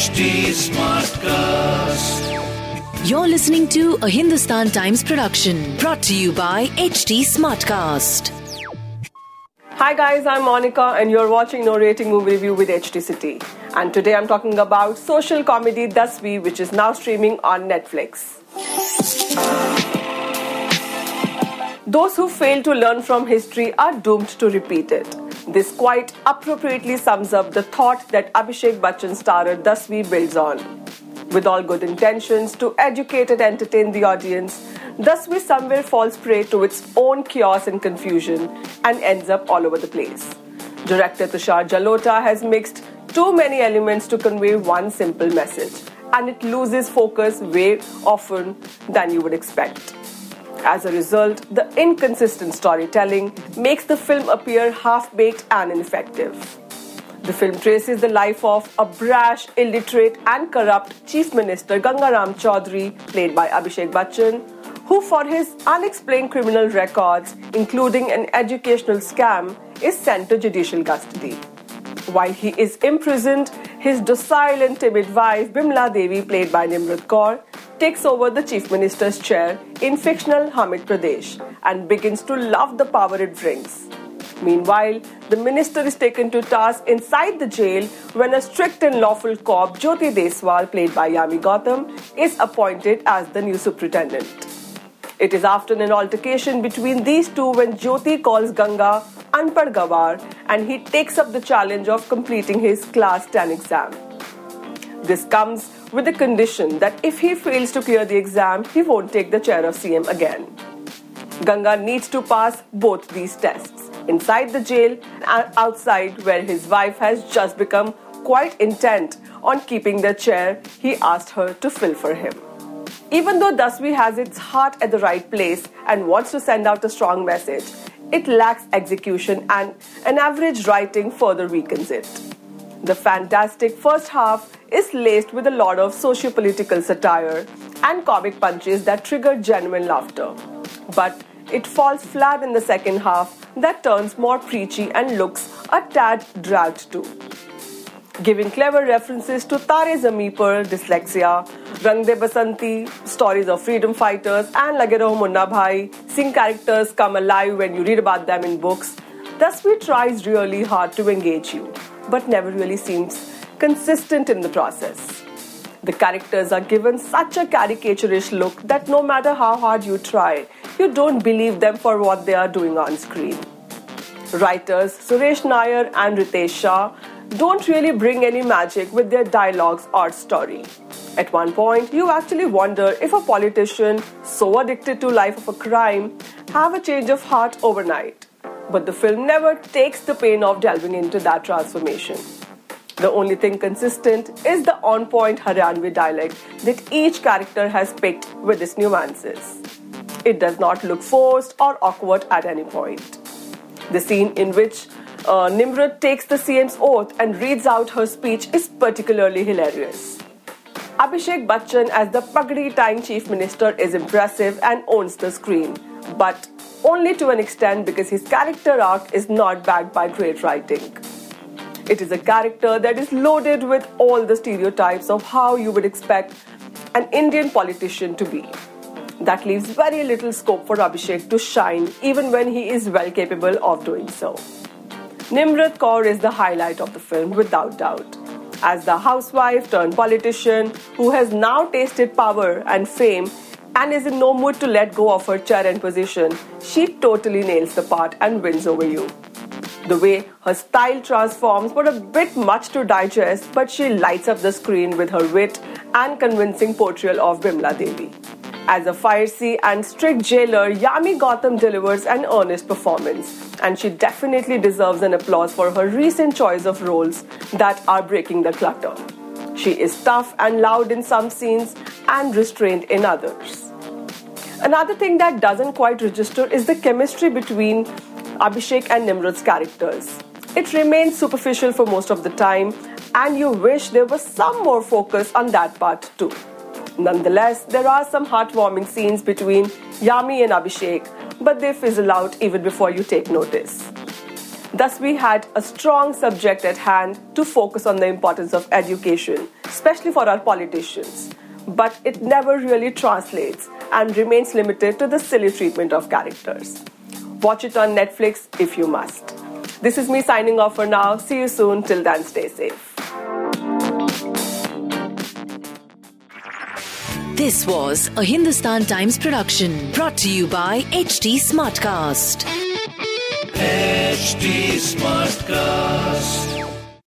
HT Smartcast. You're listening to a Hindustan Times production brought to you by HT Smartcast. Hi guys, I'm Monica and you're watching No Rating Movie Review with HT City. And today I'm talking about social comedy Dasvi which is now streaming on Netflix. Those who fail to learn from history are doomed to repeat it. This quite appropriately sums up the thought that Abhishek Bachchan starrer Dasvi builds on. With all good intentions to educate and entertain the audience, Dasvi somewhere falls prey to its own chaos and confusion and ends up all over the place. Director Tushar Jalota has mixed too many elements to convey one simple message, and it loses focus way often than you would expect. As a result, the inconsistent storytelling makes the film appear half baked and ineffective. The film traces the life of a brash, illiterate, and corrupt Chief Minister Gangaram Chaudhary, played by Abhishek Bachchan, who, for his unexplained criminal records, including an educational scam, is sent to judicial custody. While he is imprisoned, his docile and timid wife, Bimla Devi, played by Nimrat Kaur, takes over the Chief Minister's chair in fictional Harit Pradesh and begins to love the power it brings. Meanwhile, the minister is taken to task inside the jail when a strict and lawful cop, Jyoti Deswal, played by Yami Gautam, is appointed as the new superintendent. It is after an altercation between these two when Jyoti calls Ganga Anpad Gawar and he takes up the challenge of completing his class 10 exam. This comes with the condition that if he fails to clear the exam, he won't take the chair of CM again. Ganga needs to pass both these tests inside the jail and outside, where his wife has just become quite intent on keeping the chair he asked her to fill for him. Even though Dasvi has its heart at the right place and wants to send out a strong message, it lacks execution and an average writing further weakens it. The fantastic first half is laced with a lot of socio political satire and comic punches that trigger genuine laughter. But it falls flat in the second half that turns more preachy and looks a tad dragged too. Giving clever references to Tare Par, dyslexia, Rang De Basanti, stories of freedom fighters, and Lage Raho Munna Bhai, seeing characters come alive when you read about them in books. Dasvi tries really hard to engage you, but never really seems consistent in the process. The characters are given such a caricaturish look that no matter how hard you try, you don't believe them for what they are doing on screen. Writers Suresh Nair and Ritesh Shah don't really bring any magic with their dialogues or story. At one point, you actually wonder if a politician so addicted to life of a crime have a change of heart overnight. But the film never takes the pain of delving into that transformation. The only thing consistent is the on point Haryanvi dialect that each character has picked with its nuances. It does not look forced or awkward at any point. The scene in which uh, Nimrat takes the CM's oath and reads out her speech is particularly hilarious. Abhishek Bachchan as the pagdi tying chief minister is impressive and owns the screen, but only to an extent because his character arc is not backed by great writing. It is a character that is loaded with all the stereotypes of how you would expect an Indian politician to be. That leaves very little scope for Abhishek to shine, even when he is well capable of doing so. Nimrat Kaur is the highlight of the film, without doubt. As the housewife turned politician who has now tasted power and fame and is in no mood to let go of her chair and position, she totally nails the part and wins over you. The way her style transforms were a bit much to digest, but she lights up the screen with her wit and convincing portrayal of Bimla Devi. As a fiery and strict jailer, Yami Gautam delivers an earnest performance, and she definitely deserves an applause for her recent choice of roles that are breaking the clutter. She is tough and loud in some scenes and restrained in others. Another thing that doesn't quite register is the chemistry between Abhishek and Nimrat's characters. It remains superficial for most of the time, and you wish there was some more focus on that part too. Nonetheless, there are some heartwarming scenes between Yami and Abhishek, but they fizzle out even before you take notice. Thus, we had a strong subject at hand to focus on the importance of education, especially for our politicians. But it never really translates and remains limited to the silly treatment of characters. Watch it on Netflix if you must. This is me signing off for now. See you soon. Till then, stay safe. This was a Hindustan Times production brought to you by HT Smartcast. HT Smartcast.